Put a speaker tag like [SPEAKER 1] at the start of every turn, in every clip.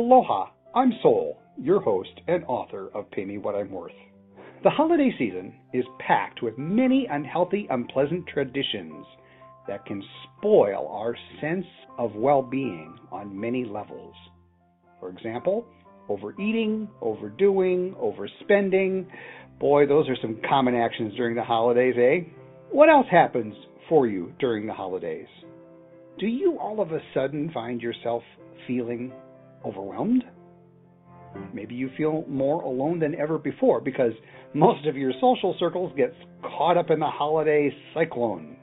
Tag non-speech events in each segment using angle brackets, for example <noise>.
[SPEAKER 1] Aloha, I'm Soul, your host and author of Pay Me What I'm Worth. The holiday season is packed with many unhealthy, unpleasant traditions that can spoil our sense of well being on many levels. For example, overeating, overdoing, overspending. Boy, those are some common actions during the holidays, eh? What else happens for you during the holidays? Do you all of a sudden find yourself feeling overwhelmed? Maybe you feel more alone than ever before because most of your social circles get caught up in the holiday cyclone.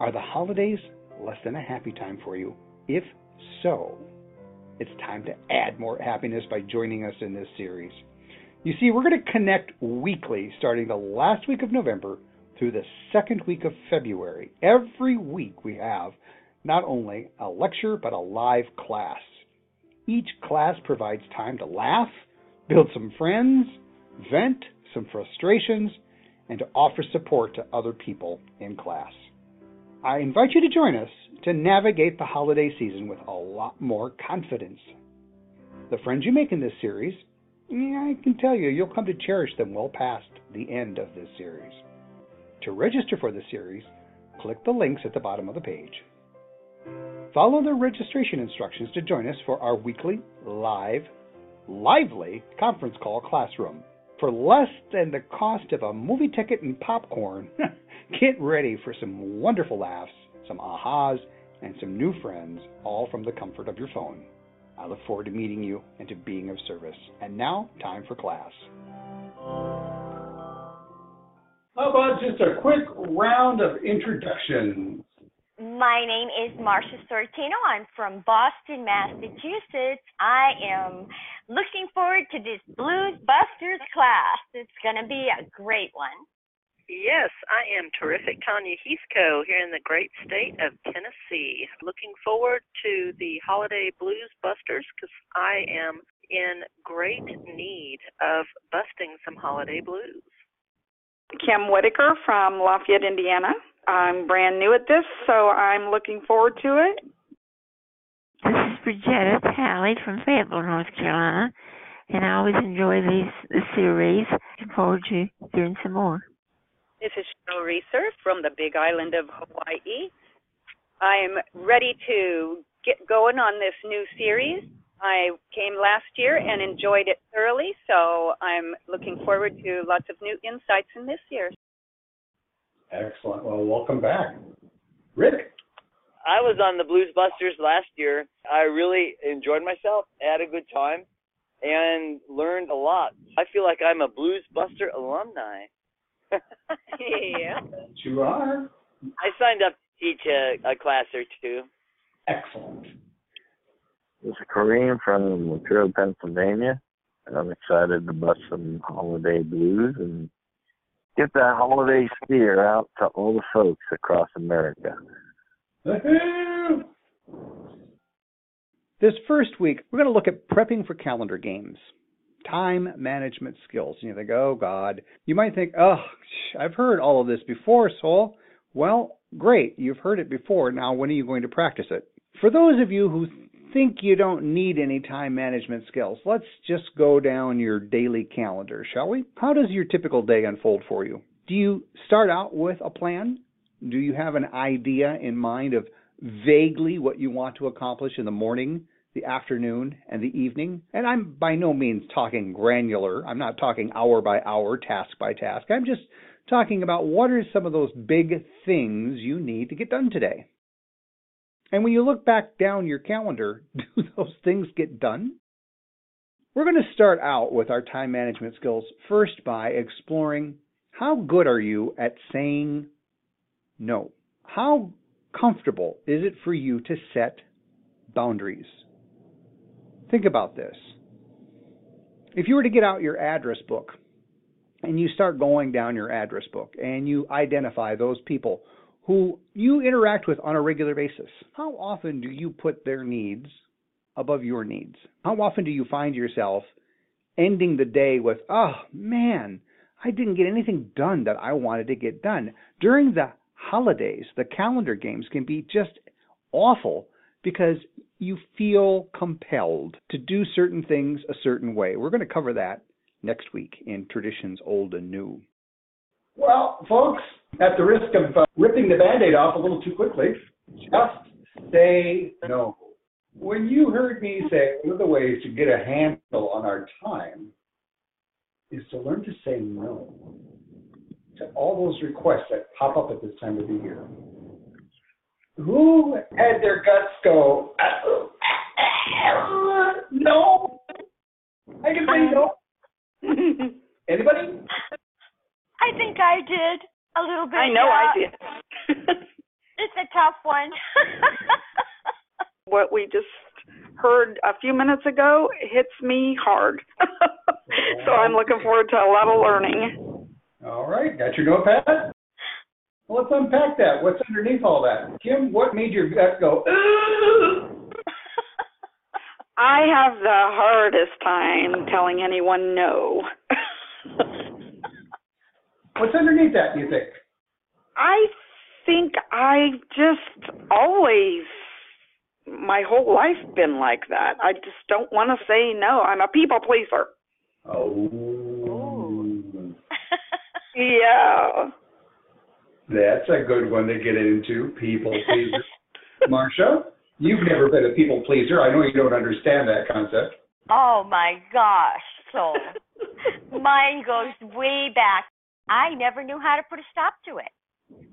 [SPEAKER 1] Are the holidays less than a happy time for you? If so, it's time to add more happiness by joining us in this series. You see, we're going to connect weekly starting the last week of November through the second week of February. Every week we have not only a lecture, but a live class. Each class provides time to laugh, build some friends, vent some frustrations, and to offer support to other people in class. I invite you to join us to navigate the holiday season with a lot more confidence. The friends you make in this series, I can tell you, you'll come to cherish them well past the end of this series. To register for the series, click the links at the bottom of the page. Follow the registration instructions to join us for our weekly, live, lively conference call classroom. For less than the cost of a movie ticket and popcorn, <laughs> get ready for some wonderful laughs, some ahas, and some new friends, all from the comfort of your phone. I look forward to meeting you and to being of service. And now, time for class. How about just a quick round of introductions?
[SPEAKER 2] My name is Marcia Sortino. I'm from Boston, Massachusetts. I am looking forward to this Blues Busters class. It's going to be a great one.
[SPEAKER 3] Yes, I am terrific. Tanya Heathco here in the great state of Tennessee. Looking forward to the holiday blues busters because I am in great need of busting some holiday blues.
[SPEAKER 4] Kim Whitaker from Lafayette, Indiana. I'm brand new at this, so I'm looking forward to it.
[SPEAKER 5] This is Bridgetta Talley from Fayetteville, North Carolina, and I always enjoy these the series. Looking forward to hearing some more.
[SPEAKER 6] This is Cheryl Reeser from the Big Island of Hawaii. I'm ready to get going on this new series. I came last year and enjoyed it thoroughly, so I'm looking forward to lots of new insights in this year.
[SPEAKER 1] Excellent. Well, welcome back. Rick?
[SPEAKER 7] I was on the Blues Busters last year. I really enjoyed myself, had a good time, and learned a lot. I feel like I'm a Blues Buster alumni. <laughs>
[SPEAKER 6] yeah.
[SPEAKER 1] You are.
[SPEAKER 7] I signed up to teach a, a class or two.
[SPEAKER 1] Excellent.
[SPEAKER 8] This is Kareem from Latrobe, Pennsylvania. And I'm excited to bust some holiday blues and get that holiday steer out to all the folks across America.
[SPEAKER 1] This first week, we're going to look at prepping for calendar games, time management skills. And you think, oh God, you might think, oh, I've heard all of this before, Soul. Well, great, you've heard it before. Now, when are you going to practice it? For those of you who think you don't need any time management skills, let's just go down your daily calendar, shall we? How does your typical day unfold for you? Do you start out with a plan? Do you have an idea in mind of vaguely what you want to accomplish in the morning, the afternoon, and the evening? And I'm by no means talking granular. I'm not talking hour by hour, task by task. I'm just talking about what are some of those big things you need to get done today. And when you look back down your calendar, <laughs> do those things get done? We're going to start out with our time management skills first by exploring how good are you at saying no? How comfortable is it for you to set boundaries? Think about this. If you were to get out your address book and you start going down your address book and you identify those people who you interact with on a regular basis, how often do you put their needs above your needs? How often do you find yourself ending the day with, oh man, I didn't get anything done that I wanted to get done? During the holidays, the calendar games can be just awful because
[SPEAKER 9] you feel compelled to do certain things a certain way. We're going to cover that next week in Traditions Old and New.
[SPEAKER 1] Well, folks, at the risk of uh, ripping the band aid off a little too quickly, just say no. When you heard me say one of the ways to get a handle on our time is to learn to say no to all those requests that pop up at this time of the year. Who had their guts go, no? I can say no. <laughs> Anybody?
[SPEAKER 2] I think I did a little bit.
[SPEAKER 4] I know
[SPEAKER 2] yeah.
[SPEAKER 4] I did. <laughs>
[SPEAKER 2] It's a tough one. <laughs> <laughs>
[SPEAKER 4] what we just heard a few minutes ago hits me hard. so I'm looking forward to a lot of learning.
[SPEAKER 1] All right, got your notepad? Well, let's unpack that. What's underneath all that? Kim, what made your gut go,
[SPEAKER 4] I have the hardest time telling anyone no.
[SPEAKER 1] What's underneath that, do you think?
[SPEAKER 4] I think I just always my whole life been like that. I just don't want to say no. I'm a people pleaser.
[SPEAKER 1] Oh. <laughs>
[SPEAKER 4] Yeah.
[SPEAKER 1] That's a good one to get into, people pleaser. Marcia, you've never been a people pleaser. I know you don't understand that concept.
[SPEAKER 2] oh my gosh. So <laughs> mine goes way back. I never knew how to put a stop to it.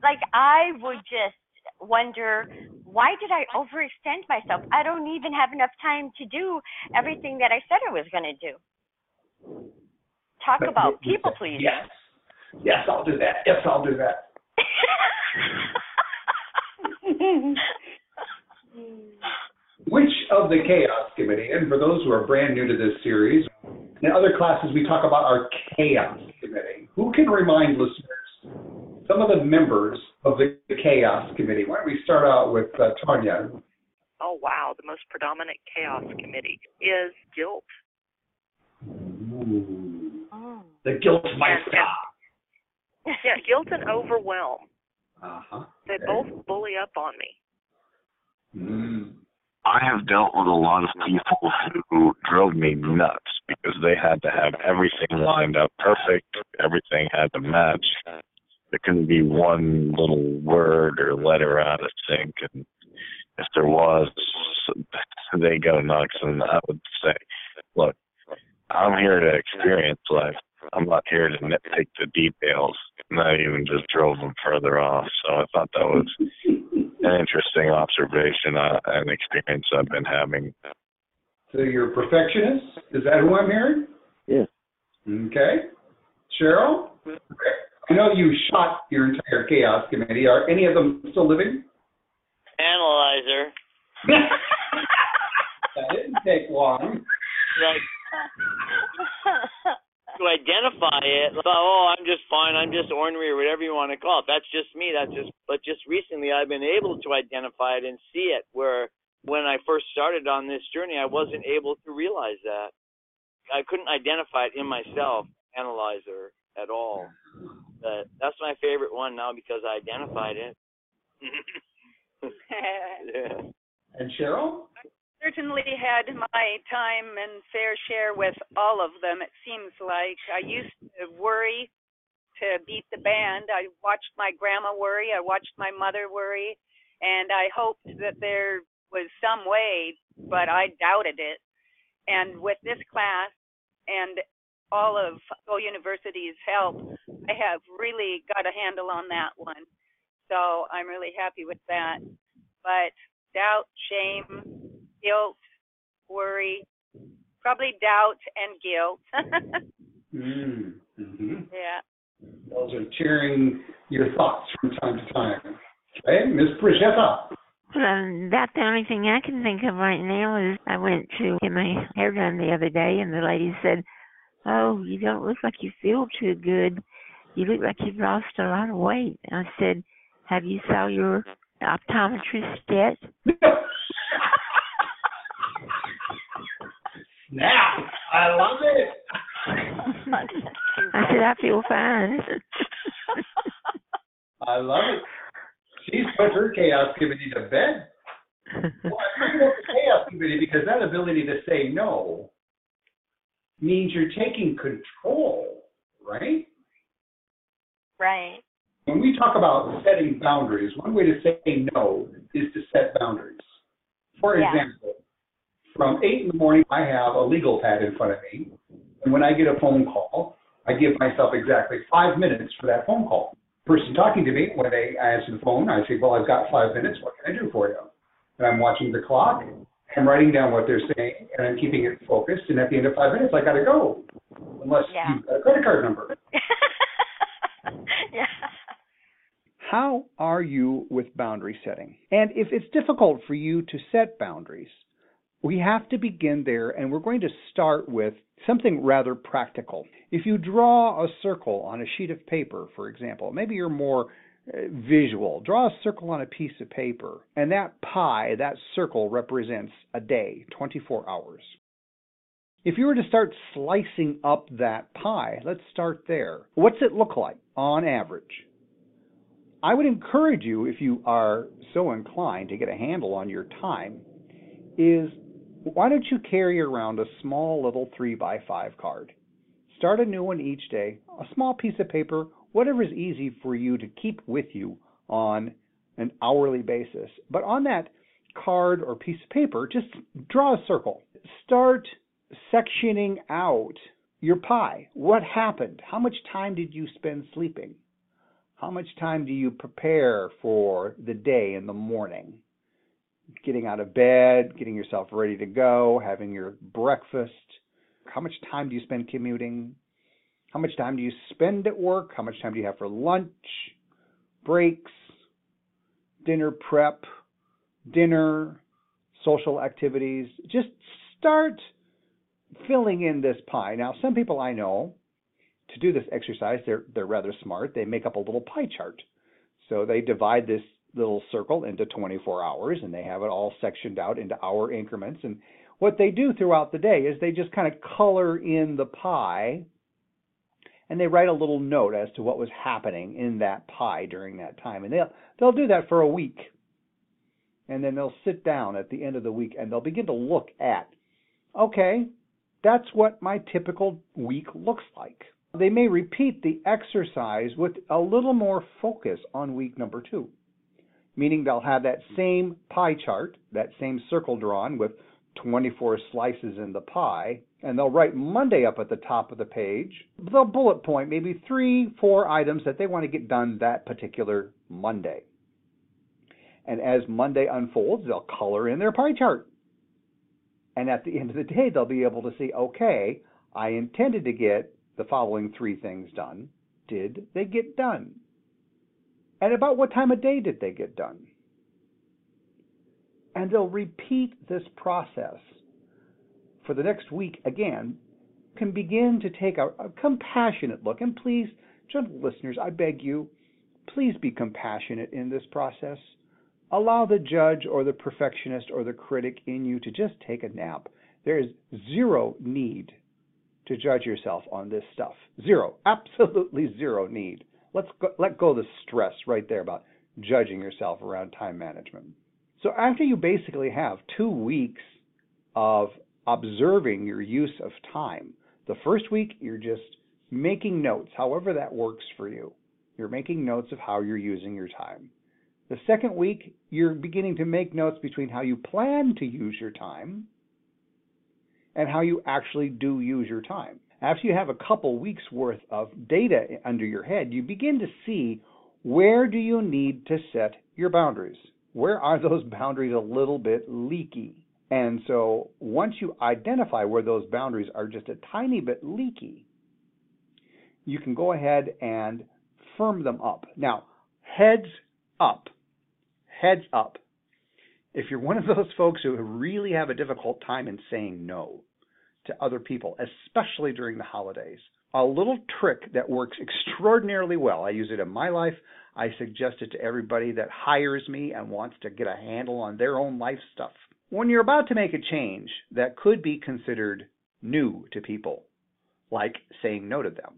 [SPEAKER 2] Like I would just wonder why did I overextend myself? I don't even have enough time to do everything that I said I was going to do. Talk
[SPEAKER 1] But
[SPEAKER 2] about
[SPEAKER 1] you-
[SPEAKER 2] people pleasing.
[SPEAKER 1] Yes. Yes, I'll do that. Yes, I'll do that. <laughs> Which of the Chaos Committee, and for those who are brand new to this series, in other classes we talk about our Chaos Committee. Who can remind listeners some of the members of the Chaos Committee? Why don't we start out with uh, Tanya?
[SPEAKER 3] Oh, wow. The most predominant chaos committee is guilt.
[SPEAKER 2] Oh.
[SPEAKER 9] The guilt meister.
[SPEAKER 3] Yeah, guilt and overwhelm.
[SPEAKER 9] Uh-huh.
[SPEAKER 3] They both bully up on me.
[SPEAKER 9] Mm.
[SPEAKER 8] I have dealt with a lot of people who drove me nuts because they had to have everything lined up perfect, everything had to match. There couldn't be one little word or letter out of sync, and if there was, they go nuts. And I would say, look, I'm here to experience life. I'm not here to nitpick the details. And that even just drove them further off. So I thought that was an interesting observation, uh, an experience I've been having.
[SPEAKER 1] So you're a perfectionist? Is that who I'm hearing?
[SPEAKER 8] Yeah.
[SPEAKER 1] Okay. Cheryl? I know you shot your entire Chaos Committee. Are any of them still living?
[SPEAKER 7] Analyzer. <laughs>
[SPEAKER 1] That didn't take long.
[SPEAKER 7] Like <laughs> to identify it. Like, oh, I'm just fine. I'm just ornery or whatever you want to call it. That's just me. That's just. But just recently, I've been able to identify it and see it. Where when I first started on this journey, I wasn't able to realize that. I couldn't identify it in myself, analyzer, at all. But that's my favorite one now because I identified it. yeah. <laughs> <laughs>
[SPEAKER 1] And Cheryl?
[SPEAKER 6] Certainly had my time and fair share with all of them. It seems like I used to worry to beat the band. I watched my grandma worry. I watched my mother worry, and I hoped that there was some way, but I doubted it. And with this class and all of Go University's help, I have really got a handle on that one. So I'm really happy with that. But doubt, shame, guilt, worry, probably doubt and guilt. <laughs>
[SPEAKER 1] Mm. hmm
[SPEAKER 6] yeah.
[SPEAKER 1] Those are cheering your thoughts from time to time. Okay, Miss Brigitta.
[SPEAKER 5] Well, about the only thing I can think of right now is I went to get my hair done the other day, and the lady said, "Oh, you don't look like you feel too good. You look like you've lost a lot of weight." I said, "Have you saw your optometrist yet?" <laughs>
[SPEAKER 1] Now, I love it.
[SPEAKER 5] I said, "I feel fine." <laughs>
[SPEAKER 1] I love it. She's put her chaos committee to bed.
[SPEAKER 10] well, I bring up the chaos committee because that ability to say no means you're taking control, right?
[SPEAKER 2] Right.
[SPEAKER 10] When we talk about setting boundaries, one way to say no is to set boundaries. For
[SPEAKER 2] Yeah.
[SPEAKER 10] example, from 8 in the morning, I have a legal pad in front of me. And when I get a phone call, I give myself exactly five minutes for that phone call. Person talking to me, when they answer the phone, I say, Well, I've got five minutes. What can I do for you? And I'm watching the clock. I'm writing down what they're saying, and I'm keeping it focused. And at the end of five minutes, I got to go. Unless
[SPEAKER 2] Yeah.
[SPEAKER 10] you've got a credit card number. <laughs>
[SPEAKER 2] yeah.
[SPEAKER 1] How are you with boundary setting? And if it's difficult for you to set boundaries, we have to begin there, and we're going to start with something rather practical. If you draw a circle on a sheet of paper, for example, maybe you're more uh, visual, draw a circle on a piece of paper, and that pie, that circle represents a day, 24 hours. If you were to start slicing up that pie, let's start there. What's it look like on average? I would encourage you, if you are so inclined to get a handle on your time, is why don't you carry around a small little 3 by 5 card? Start a new one each day, a small piece of paper, whatever is easy for you to keep with you on an hourly basis. But on that card or piece of paper, just draw a circle. Start sectioning out your pie. What happened? How much time did you spend sleeping? How much time do you prepare for the day in the morning? Getting out of bed, getting yourself ready to go, having your breakfast. How much time do you spend commuting? How much time do you spend at work? How much time do you have for lunch, breaks, dinner prep, dinner, social activities? Just start filling in this pie. Now, some people I know to do this exercise, they're they're rather smart. They make up a little pie chart. So they divide this little circle into 24 hours and they have it all sectioned out into hour increments. And what they do throughout the day is they just kind of color in the pie and they write a little note as to what was happening in that pie during that time. And they'll they'll do that for a week. And then they'll sit down at the end of the week and they'll begin to look at okay that's what my typical week looks like. They may repeat the exercise with a little more focus on week number two, meaning they'll have that same pie chart, that same circle drawn with 24 slices in the pie, and they'll write Monday up at the top of the page. They'll bullet point maybe three, four items that they want to get done that particular Monday. And as Monday unfolds, they'll color in their pie chart. And at the end of the day, they'll be able to see, okay, I intended to get the following three things done. Did they get done? And about what time of day did they get done? And they'll repeat this process for the next week again, can begin to take a, a compassionate look. And please, gentle listeners, I beg you, please be compassionate in this process. Allow the judge or the perfectionist or the critic in you to just take a nap. There is zero need to judge yourself on this stuff. Zero, absolutely zero need. Let's go, let go of the stress right there about judging yourself around time management. So after you basically have two weeks of observing your use of time, the first week you're just making notes, however that works for you. You're making notes of how you're using your time. The second week, you're beginning to make notes between how you plan to use your time and how you actually do use your time. After you have a couple weeks worth of data under your head, you begin to see where do you need to set your boundaries? Where are those <laughs> boundaries a little bit leaky? And so once you identify where those boundaries are just a tiny bit leaky, you can go ahead and firm them up. Now, heads up, heads up. If you're one of those folks who really have a difficult time in saying no to other people, especially during the holidays, a little trick that works extraordinarily well. I use it in my life. I suggest it to everybody that hires me and wants to get a handle on their own life stuff. When you're about to make a change that could be considered new to people, like saying no to them,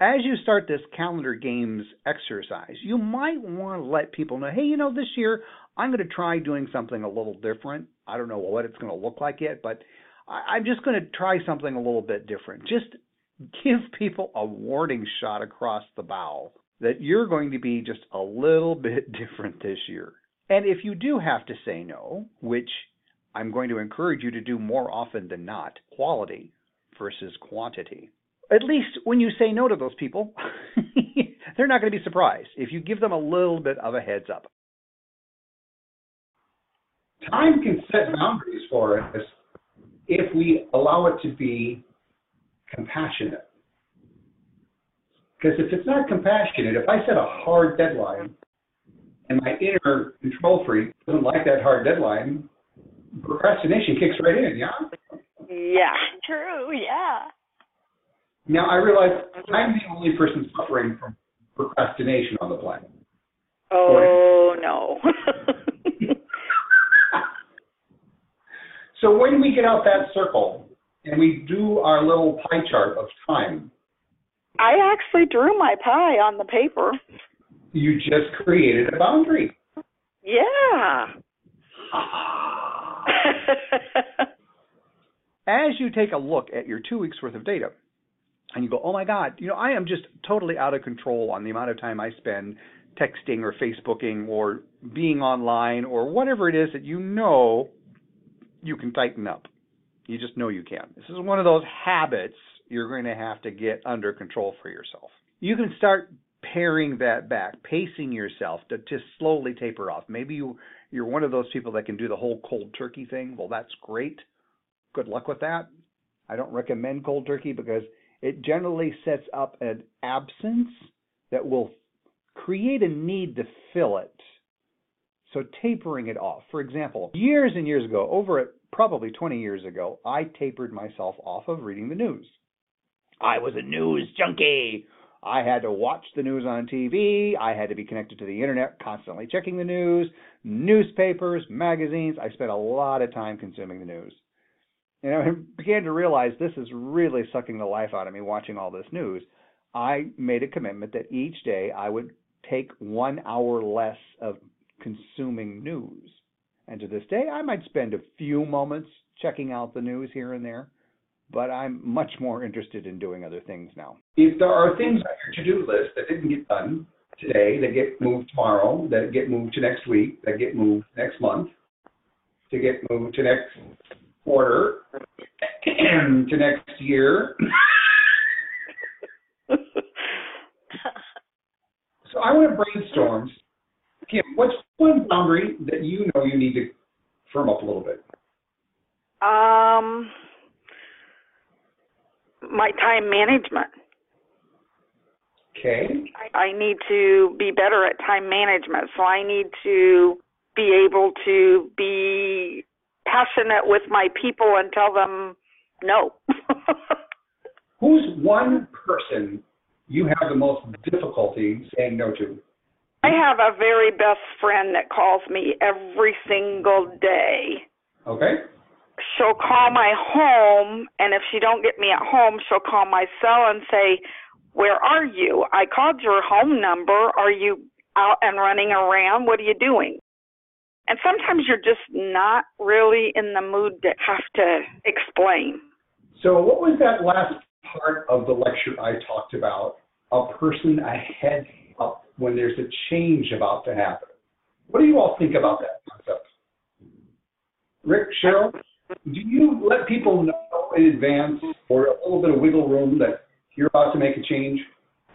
[SPEAKER 1] as you start this calendar games exercise, you might want to let people know, hey, you know, this year I'm going to try doing something a little different. I don't know what it's going to look like yet, but I, I'm just going to try something a little bit different. Just give people a warning shot across the bow that you're going to be just a little bit <laughs> different this year. And if you do have to say no, which I'm going to encourage you to do more often than not, quality versus quantity. At least when you say no to those people, <laughs> they're not going to be surprised if you give them a little bit of a heads up.
[SPEAKER 10] Time can set boundaries for us if we allow it to be compassionate. Because if it's not compassionate, if I set a hard deadline and my inner control freak doesn't like that hard deadline, procrastination kicks right in, yeah?
[SPEAKER 4] Yeah.
[SPEAKER 2] True, yeah.
[SPEAKER 10] Now I realize I'm the only person suffering from procrastination on the planet.
[SPEAKER 4] Oh no. <laughs>
[SPEAKER 10] so when we get out that circle and we do our little pie chart of time,
[SPEAKER 4] I actually drew my pie on the paper.
[SPEAKER 10] you just created a boundary.
[SPEAKER 4] Yeah.
[SPEAKER 1] As you take a look at your two weeks worth of data, and you go, oh my God, you know, I am just totally out of control on the amount of time I spend texting or Facebooking or being online or whatever it is that you know you can tighten up. You just know you can. This is one of those habits you're going to have to get under control for yourself. You can start paring that back, pacing yourself to, to slowly taper off. Maybe you, you're one of those people that can do the whole cold turkey thing. Well, that's great. Good luck with that. I don't recommend cold turkey because it generally sets up an absence that will create a need to fill it. So tapering it off. For example, years and years ago, over at probably 20 years ago, I tapered myself off of reading the news. I was a news junkie. I had to watch the news on TV. I had to be connected to the internet, constantly checking the news, newspapers, magazines. I spent a lot of time consuming the news. And I began to realize this is really sucking the life out of me watching all this news. I made a commitment that each day I would take one hour less of consuming news. And to this day, I might spend a few moments checking out the news here and there, but I'm much more interested in doing other things now.
[SPEAKER 10] If there are things on your to-do list that didn't get done today, that get moved tomorrow, that get moved to next week, that get moved next month, to get moved to next quarter, <clears throat> to next year. <laughs> so I want to brainstorm. Kim, what's one boundary that you know you need to firm up a little bit?
[SPEAKER 4] Um, my time management.
[SPEAKER 10] Okay.
[SPEAKER 4] I need to be better at time management. So I need to be able to be passionate with my people and tell them no. <laughs>
[SPEAKER 10] Who's one person you have the most difficulty saying no to?
[SPEAKER 4] I have a very best friend that calls me every single day.
[SPEAKER 10] Okay.
[SPEAKER 4] She'll call my home, and if she don't get me at home, she'll call my cell and say, "Where are you? I called your home number. Are you out and running around? What are you doing?" And sometimes you're just not really in the mood to have to explain.
[SPEAKER 10] So, what was that last part of the lecture I talked about? A person ahead up when there's a change about to happen. What do you all think about that concept? Rick, Cheryl, do you let people know in advance or a little bit of wiggle room that you're about to make a change?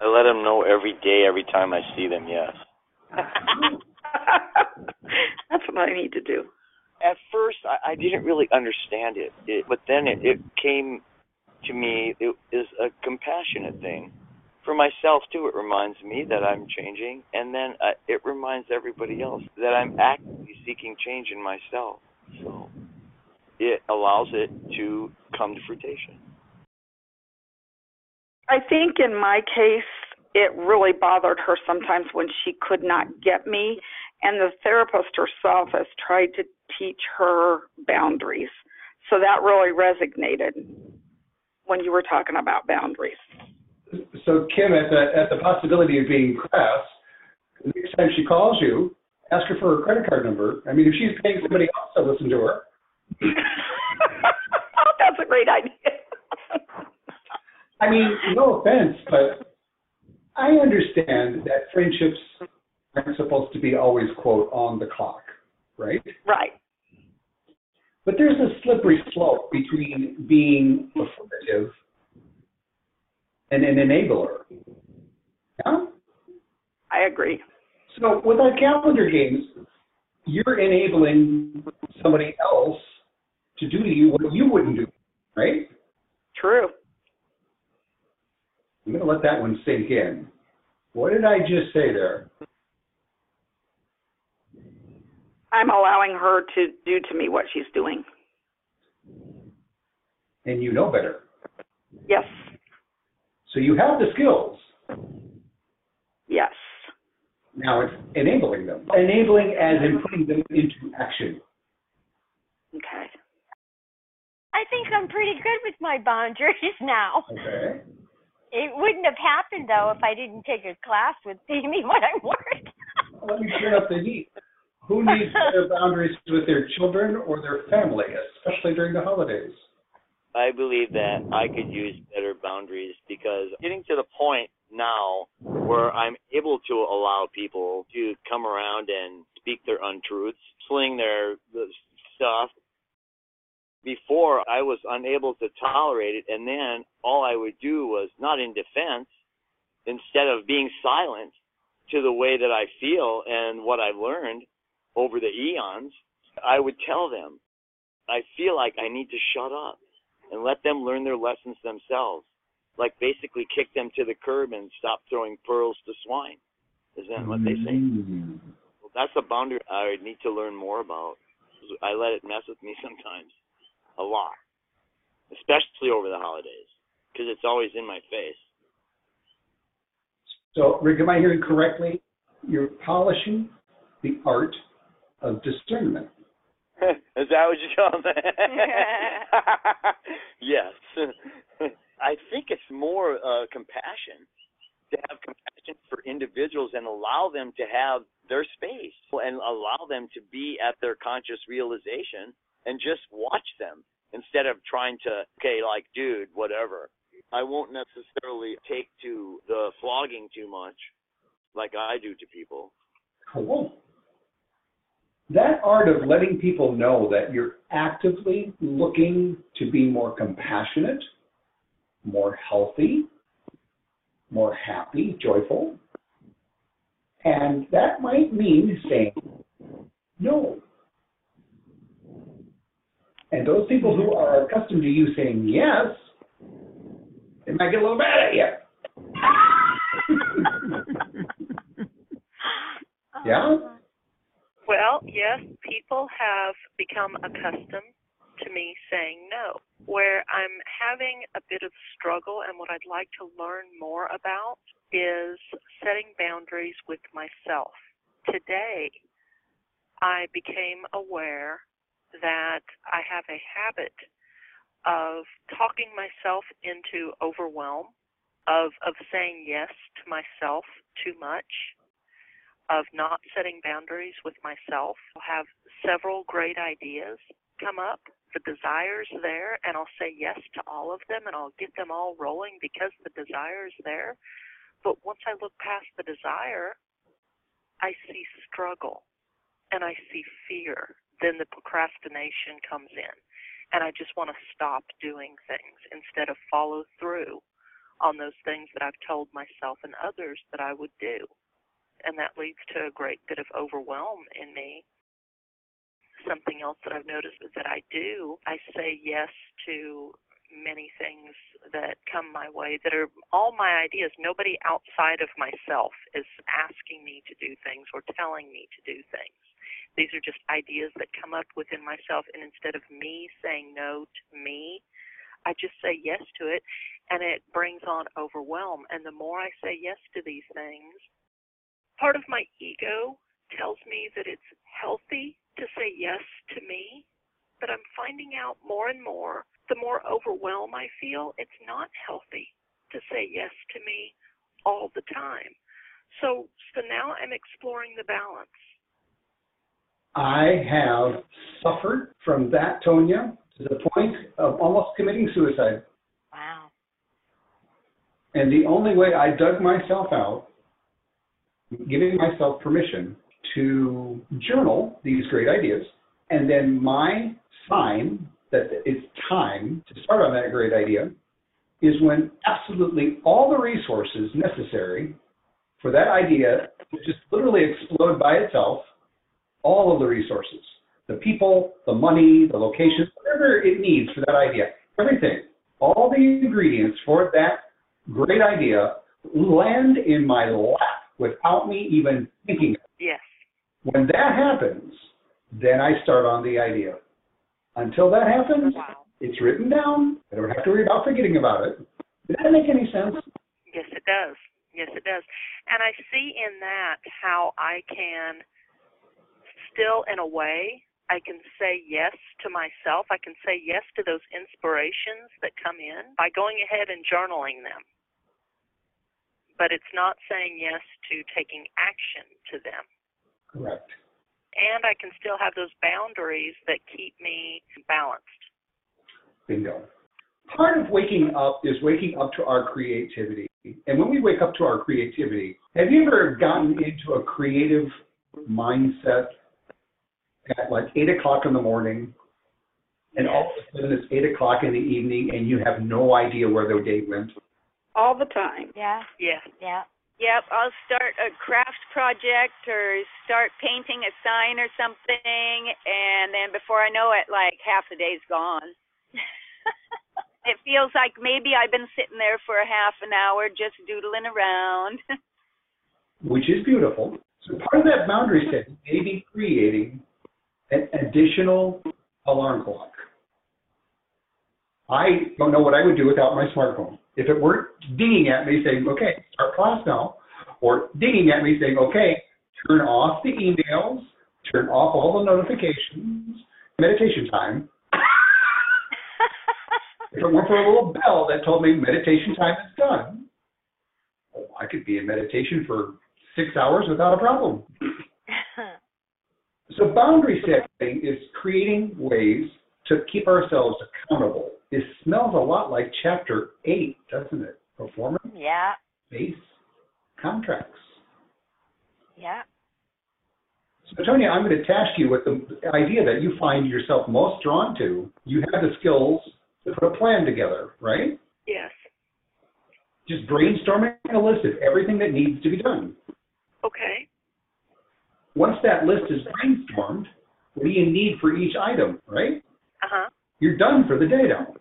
[SPEAKER 7] I let them know every day, every time I see them. Yes. <laughs>
[SPEAKER 4] That's what I need to do.
[SPEAKER 7] At first, I, I didn't really understand it, it but then it, it came to me. It is a compassionate thing for myself too. It reminds me that I'm changing, and then uh, it reminds everybody else that I'm actively seeking change in myself. So it allows it to come to fruition.
[SPEAKER 4] I think in my case, it really bothered her sometimes when she could not get me. And the therapist herself has tried to teach her boundaries. So that really resonated when you were talking about boundaries.
[SPEAKER 1] So Kim, at the at the possibility of being crass, the next time she calls you, ask her for her credit card number. I mean, if she's paying somebody else to listen to her, <laughs>
[SPEAKER 4] oh, that's a great idea.
[SPEAKER 1] I mean, no offense, but I understand that friendships aren't supposed to be always quote on the clock, right?
[SPEAKER 4] Right.
[SPEAKER 1] But there's a slippery slope between being affirmative and an enabler. Yeah?
[SPEAKER 4] I agree.
[SPEAKER 1] So with our calendar games, you're enabling somebody else to do to you what you wouldn't do, right?
[SPEAKER 4] True.
[SPEAKER 1] I'm going to let that one sink in. What did I just say there?
[SPEAKER 4] I'm allowing her to do to me what she's doing.
[SPEAKER 1] And you know better.
[SPEAKER 4] Yes.
[SPEAKER 1] So you have the skills.
[SPEAKER 4] Yes.
[SPEAKER 1] Now it's enabling them. Enabling as in putting them into action.
[SPEAKER 4] Okay.
[SPEAKER 2] I think I'm pretty good with my boundaries <laughs> now.
[SPEAKER 1] Okay.
[SPEAKER 2] It wouldn't have happened though if I didn't take a class with Pay <laughs> when I'm Worth.
[SPEAKER 1] Let me turn up the heat. Who needs <laughs> better boundaries with their children or their family, especially during the holidays?
[SPEAKER 7] I believe that I could use better boundaries because getting to the point now where I'm able to allow people to come around and speak their untruths, sling their the stuff. Before I was unable to tolerate it, and then all I would do was not in defense, instead of being silent to the way that I feel and what I've learned over the eons, I would tell them, I feel like I need to shut up and let them learn their lessons themselves. Like basically kick them to the curb and stop throwing pearls to swine. Isn't that what they say?
[SPEAKER 1] Mm.
[SPEAKER 7] Well, that's a boundary I need to learn more about. I let it mess with me sometimes, a lot, especially over the holidays, because it's always in my face.
[SPEAKER 1] So, Rick, am I hearing correctly? You're polishing the art of discernment.
[SPEAKER 7] Is that what you call it? <laughs> yes. I think it's more uh, compassion to have compassion for individuals and allow them to have their space and allow them to be at their conscious realization and just watch them instead of trying to, okay, like, dude, whatever. I won't necessarily take to the flogging too much like I do to people.
[SPEAKER 1] Cool. That art of letting people know that you're actively looking to be more compassionate, more healthy, more happy, joyful. And that might mean saying no. And those people who are accustomed to you saying yes, they might get a little mad at you. <laughs> yeah?
[SPEAKER 3] Oh, Well, yes, people have become accustomed to me saying no. Where I'm having a bit of struggle and what I'd like to learn more about is setting boundaries with myself. Today, I became aware that I have a habit of talking myself into overwhelm, of of saying yes to myself too much, of not setting boundaries with myself. I'll have several great ideas come up, the desire's there, and I'll say yes to all of them and I'll get them all rolling because the desire's there. But once I look past the desire, I see struggle and I see fear. Then the procrastination comes in. And I just want to stop doing things instead of follow through on those things that I've told myself and others that I would do and that leads to a great bit of overwhelm in me. Something else that I've noticed is that I do, I say yes to many things that come my way that are all my ideas. Nobody outside of myself is asking me to do things or telling me to do things. These are just ideas that come up within myself, and instead of me saying no to me, I just say yes to it, and it brings on overwhelm. And the more I say yes to these things, part of my ego tells me that it's healthy to say yes to me, but I'm finding out more and more the more overwhelmed I feel, it's not healthy to say yes to me all the time. So, so now I'm exploring the balance.
[SPEAKER 1] I have suffered from that, Tonya, to the point of almost committing suicide.
[SPEAKER 2] Wow.
[SPEAKER 1] And the only way I dug myself out giving myself permission to journal these great ideas, and then my sign that it's time to start on that great idea is when absolutely all the resources necessary for that idea to just literally explode by itself, all of the resources, the people, the money, the locations, whatever it needs for that idea, everything, all the ingredients for that great idea land in my lap without me even thinking.
[SPEAKER 3] Yes.
[SPEAKER 1] When that happens, then I start on the idea. Until that happens,
[SPEAKER 3] Wow.
[SPEAKER 1] it's written down. I don't have to worry about forgetting about it. Does that make any sense?
[SPEAKER 3] Yes, it does. Yes, it does. And I see in that how I can still, in a way, I can say yes to myself. I can say yes to those inspirations that come in by going ahead and journaling them. But it's not saying yes to taking action to them.
[SPEAKER 1] Correct.
[SPEAKER 3] And I can still have those boundaries that keep me balanced.
[SPEAKER 1] Bingo. Part of waking up is waking up to our creativity. And when we wake up to our creativity, have you ever gotten into a creative mindset at like 8 o'clock in the morning? And all of a sudden it's 8 o'clock in the evening and you have no idea where the day went?
[SPEAKER 4] All the time.
[SPEAKER 2] Yeah.
[SPEAKER 3] Yeah.
[SPEAKER 2] Yeah.
[SPEAKER 6] Yep, I'll start a craft project or start painting a sign or something, and then before I know it, like half the day's gone. <laughs> it feels like maybe I've been sitting there for a half an hour just doodling around. <laughs>
[SPEAKER 1] which is beautiful. So part of that boundary setting may be creating an additional alarm clock. I don't know what I would do without my smartphone. If it weren't dinging at me saying, okay, start class now, or dinging at me saying, okay, turn off the emails, turn off all the notifications, meditation time. <laughs> If it weren't for a little bell that told me meditation time is done, oh, I could be in meditation for six hours without a problem. <laughs> So boundary setting is creating ways to keep ourselves accountable. It smells a lot like chapter eight, doesn't it? Performance
[SPEAKER 2] yeah.
[SPEAKER 1] Base contracts.
[SPEAKER 2] Yeah.
[SPEAKER 1] So Tonya, I'm going to task you with the idea that you find yourself most drawn to. You have the skills to put a plan together, right?
[SPEAKER 3] Yes.
[SPEAKER 1] Just brainstorming a list of everything that needs to be done.
[SPEAKER 3] Okay.
[SPEAKER 1] Once that list is brainstormed, what do you need for each item, right?
[SPEAKER 3] Uh huh.
[SPEAKER 1] You're done for the day now.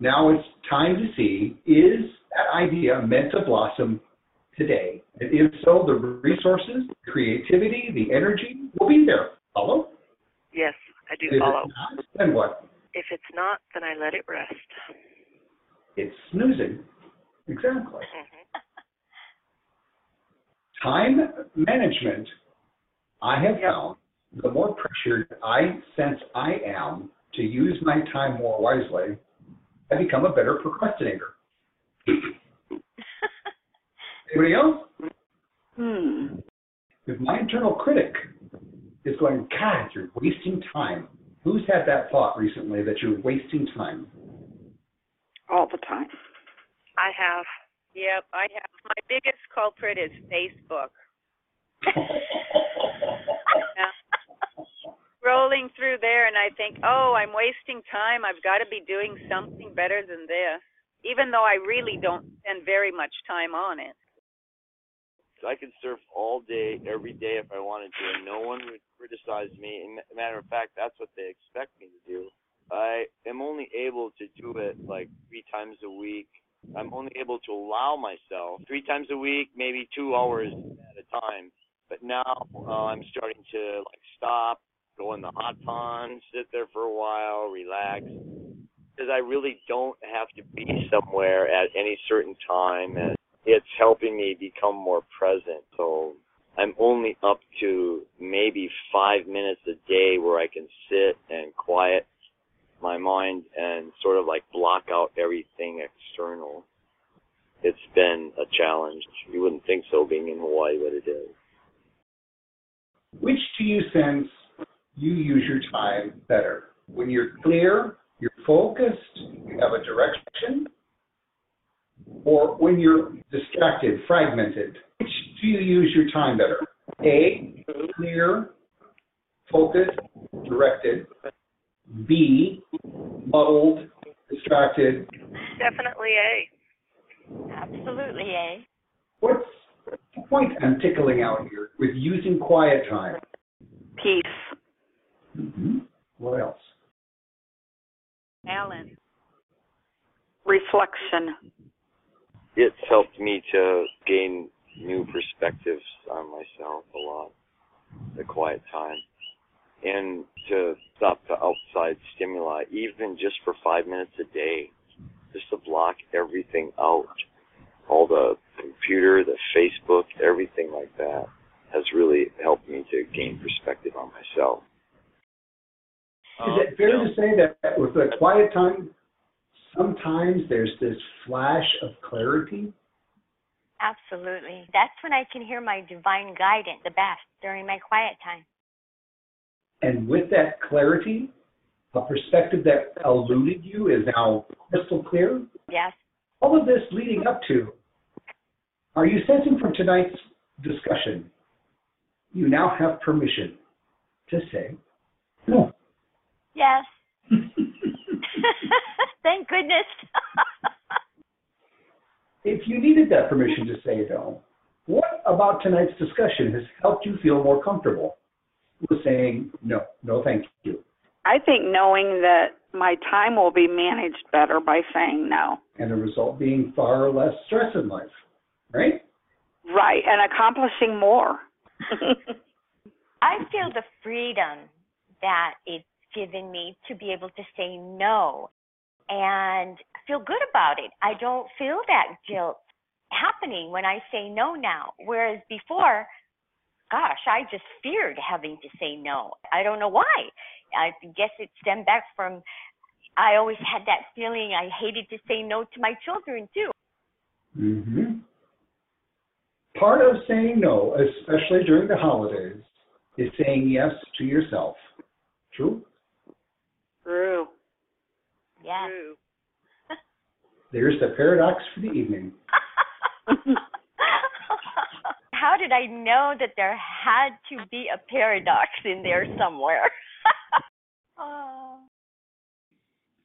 [SPEAKER 1] Now it's time to see is that idea meant to blossom today? And if so, the resources, creativity, the energy will be there. Follow?
[SPEAKER 3] Yes, I do
[SPEAKER 1] If
[SPEAKER 3] follow.
[SPEAKER 1] it's not, then what?
[SPEAKER 3] If it's not, then I let it rest.
[SPEAKER 1] It's snoozing. Exactly.
[SPEAKER 3] hmm
[SPEAKER 1] Time management, I have
[SPEAKER 3] Yep.
[SPEAKER 1] found the more pressured I sense I am to use my time more wisely, I become a better procrastinator. <laughs> Anybody else?
[SPEAKER 4] Hmm.
[SPEAKER 1] If my internal critic is going, God, you're wasting time. Who's had that thought recently that you're wasting time?
[SPEAKER 4] All the time.
[SPEAKER 3] I have.
[SPEAKER 6] yep, I have. My biggest culprit is Facebook. <laughs> Scrolling through there, and I think, oh, I'm wasting time. I've got to be doing something better than this, even though I really don't spend very much time on it.
[SPEAKER 7] I could surf all day, every day if I wanted to, and no one would criticize me. And ma- matter of fact, that's what they expect me to do. I am only able to do it like three times a week. I'm only able to allow myself three times a week, maybe two hours at a time. But now uh, I'm starting to like stop, go in the hot pond, sit there for a while, relax, because I really don't have to be somewhere at any certain time, and it's helping me become more present. So I'm only up to maybe five minutes a day where I can sit and quiet my mind and sort of like block out everything external. It's been a challenge. You wouldn't think so being in Hawaii, but it is.
[SPEAKER 10] Which do you sense you use your time better? When you're clear, you're focused, you have a direction, or when you're distracted, fragmented? Which do you use your time better? A, clear, focused, directed. B, muddled, distracted.
[SPEAKER 3] Definitely A.
[SPEAKER 2] Absolutely, A.
[SPEAKER 10] What's the point I'm tickling out here with using quiet time?
[SPEAKER 4] Peace.
[SPEAKER 10] Hmm What else?
[SPEAKER 6] Alan.
[SPEAKER 4] Reflection.
[SPEAKER 11] It's helped me to gain new perspectives on myself a lot, the quiet time, and to stop the outside stimuli, even just for five minutes a day, just to block everything out. All the computer, the Facebook, everything like that has really helped me to gain perspective on myself.
[SPEAKER 10] Is uh, it fair to say that with the quiet time, sometimes there's this flash of clarity?
[SPEAKER 2] Absolutely. That's when I can hear my divine guidance the best during my quiet time.
[SPEAKER 10] And with that clarity, a perspective that eluded you is now crystal clear?
[SPEAKER 2] Yes.
[SPEAKER 10] All of this leading up to, are you sensing from tonight's discussion, you now have permission to say no?
[SPEAKER 2] Yes. <laughs> <laughs> Thank goodness. <laughs>
[SPEAKER 10] if you needed that permission to say no, what about tonight's discussion has helped you feel more comfortable with saying no, no thank you?
[SPEAKER 4] I think knowing that my time will be managed better by saying no.
[SPEAKER 10] And the result being far less stress in life, right?
[SPEAKER 4] Right, and accomplishing more.
[SPEAKER 2] I feel the freedom that it's given me to be able to say no and feel good about it. I don't feel that guilt happening when I say no now. Whereas before, gosh, I just feared having to say no. I don't know why. I guess it stemmed back from I always had that feeling I hated to say no to my children too.
[SPEAKER 10] Mm-hmm. Part of saying no, especially during the holidays, is saying yes to yourself. True.
[SPEAKER 2] Yes.
[SPEAKER 6] True. <laughs>
[SPEAKER 10] There's the paradox for the evening. <laughs>
[SPEAKER 2] How did I know that there had to be a paradox in there somewhere? oh. <laughs>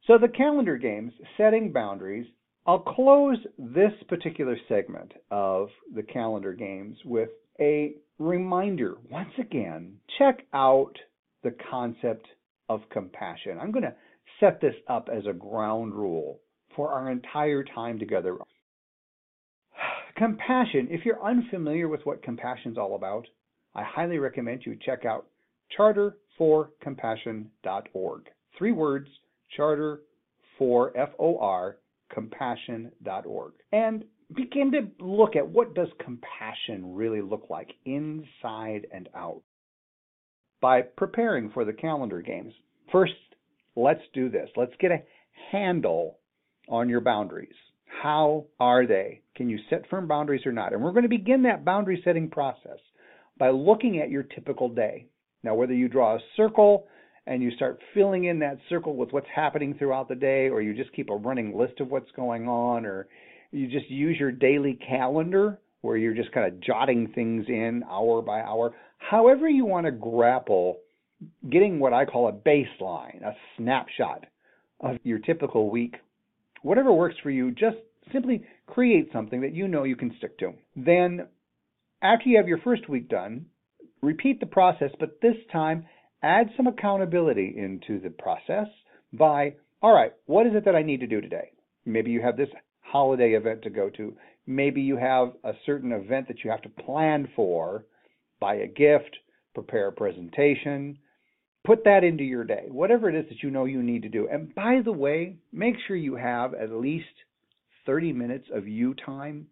[SPEAKER 1] So the calendar games, setting boundaries. I'll close this particular segment of the calendar games with a reminder. Once again, check out the concept of compassion. I'm going to set this up as a ground rule for our entire time together. <sighs> Compassion, if you're unfamiliar with what compassion is all about, I highly recommend you check out charterforcompassion.org. Three words, charter for F O R compassion.org. And begin to look at what does compassion really look like inside and out by preparing for the calendar games. First, let's do this. Let's get a handle on your boundaries. How are they? Can you set firm boundaries or not? And we're going to begin that boundary setting process by looking at your typical day. Now, whether you draw a circle and you start filling in that circle with what's happening throughout the day, or you just keep a running list of what's going on, or you just use your daily calendar where you're just kind of jotting things in hour by hour, however you want to grapple getting what I call a baseline, a snapshot of your typical week, whatever works for you, just simply create something that you know you can stick to. Then, after you have your first week done, repeat the process, but this time add some accountability into the process by, all right, what is it that I need to do today? Maybe you have this holiday event to go to. Maybe you have a certain event that you have to plan for, buy a gift, prepare a presentation, put that into your day, whatever it is that you know you need to do. And by the way, make sure you have at least 30 minutes of you time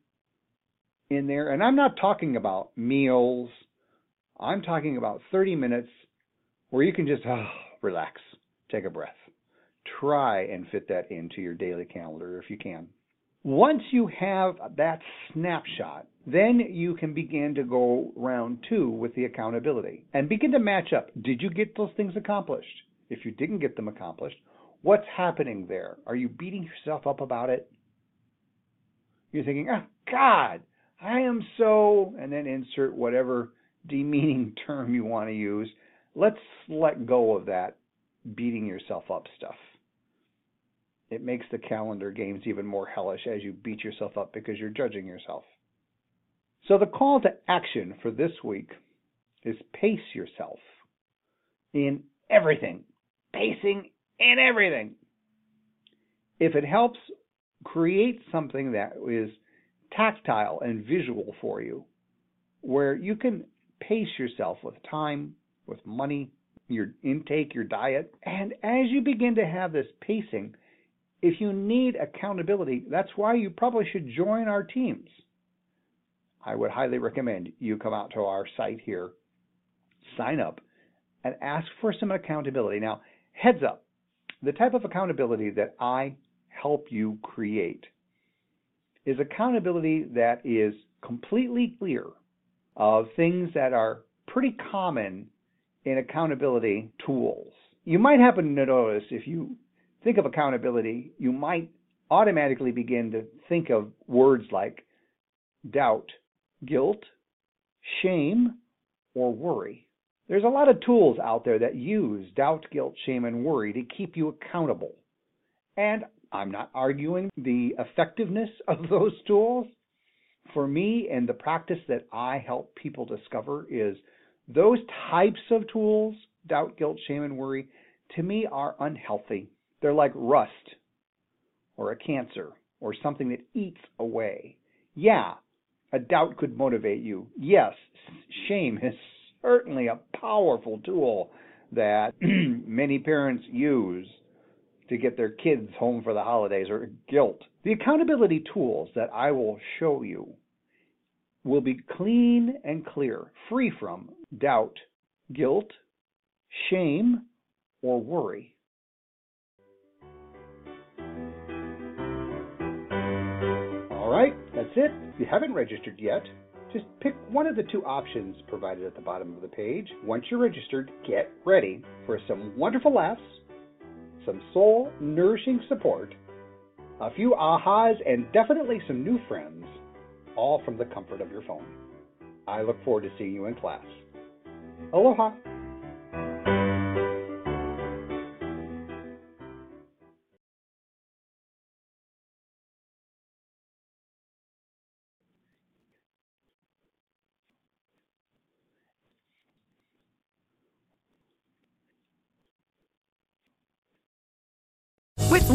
[SPEAKER 1] in there. And I'm not talking about meals, I'm talking about 30 minutes where you can just oh, relax, take a breath. Try and fit that into your daily calendar if you can. Once you have that snapshot, then you can begin to go round two with the accountability and begin to match up. Did you get those things accomplished? If you didn't get them accomplished, what's happening there? Are you beating yourself up about it? You're thinking, oh, God, I am so, and then insert whatever demeaning term you want to use. Let's let go of that beating yourself up stuff. It makes the calendar games even more hellish as you beat yourself up because you're judging yourself. So the call to action for this week is pace yourself in everything. Pacing in everything. If it helps create something that is tactile and visual for you, where you can pace yourself with time, with money, your intake, your diet. And as you begin to have this pacing, if you need accountability, that's why you probably should join our teams. I would highly recommend you come out to our site here, sign up, and ask for some accountability. Now, heads up, the type of accountability that I help you create is accountability that is completely clear of things that are pretty common in accountability tools. You might happen to notice if you think of accountability, you might automatically begin to think of words like doubt, guilt, shame, or worry. There's a lot of tools out there that use doubt, guilt, shame, and worry to keep you accountable. And I'm not arguing the effectiveness <laughs> of those tools. For me, and the practice that I help people discover is those types of tools, doubt, guilt, shame, and worry, to me are unhealthy. They're like rust or a cancer or something that eats away. Yeah, a doubt could motivate you. Yes, shame is <laughs> certainly a powerful tool that <clears throat> many parents use to get their kids home for the holidays or guilt. The accountability tools that I will show you will be clean and clear, free from doubt, guilt, shame, or worry. All right, that's it. If you haven't registered yet, just pick one of the two options provided at the bottom of the page. Once you're registered, get ready for some wonderful laughs, some soul nourishing support, a few ahas, and definitely some new friends, all from the comfort of your phone. I look forward to seeing you in class. Aloha!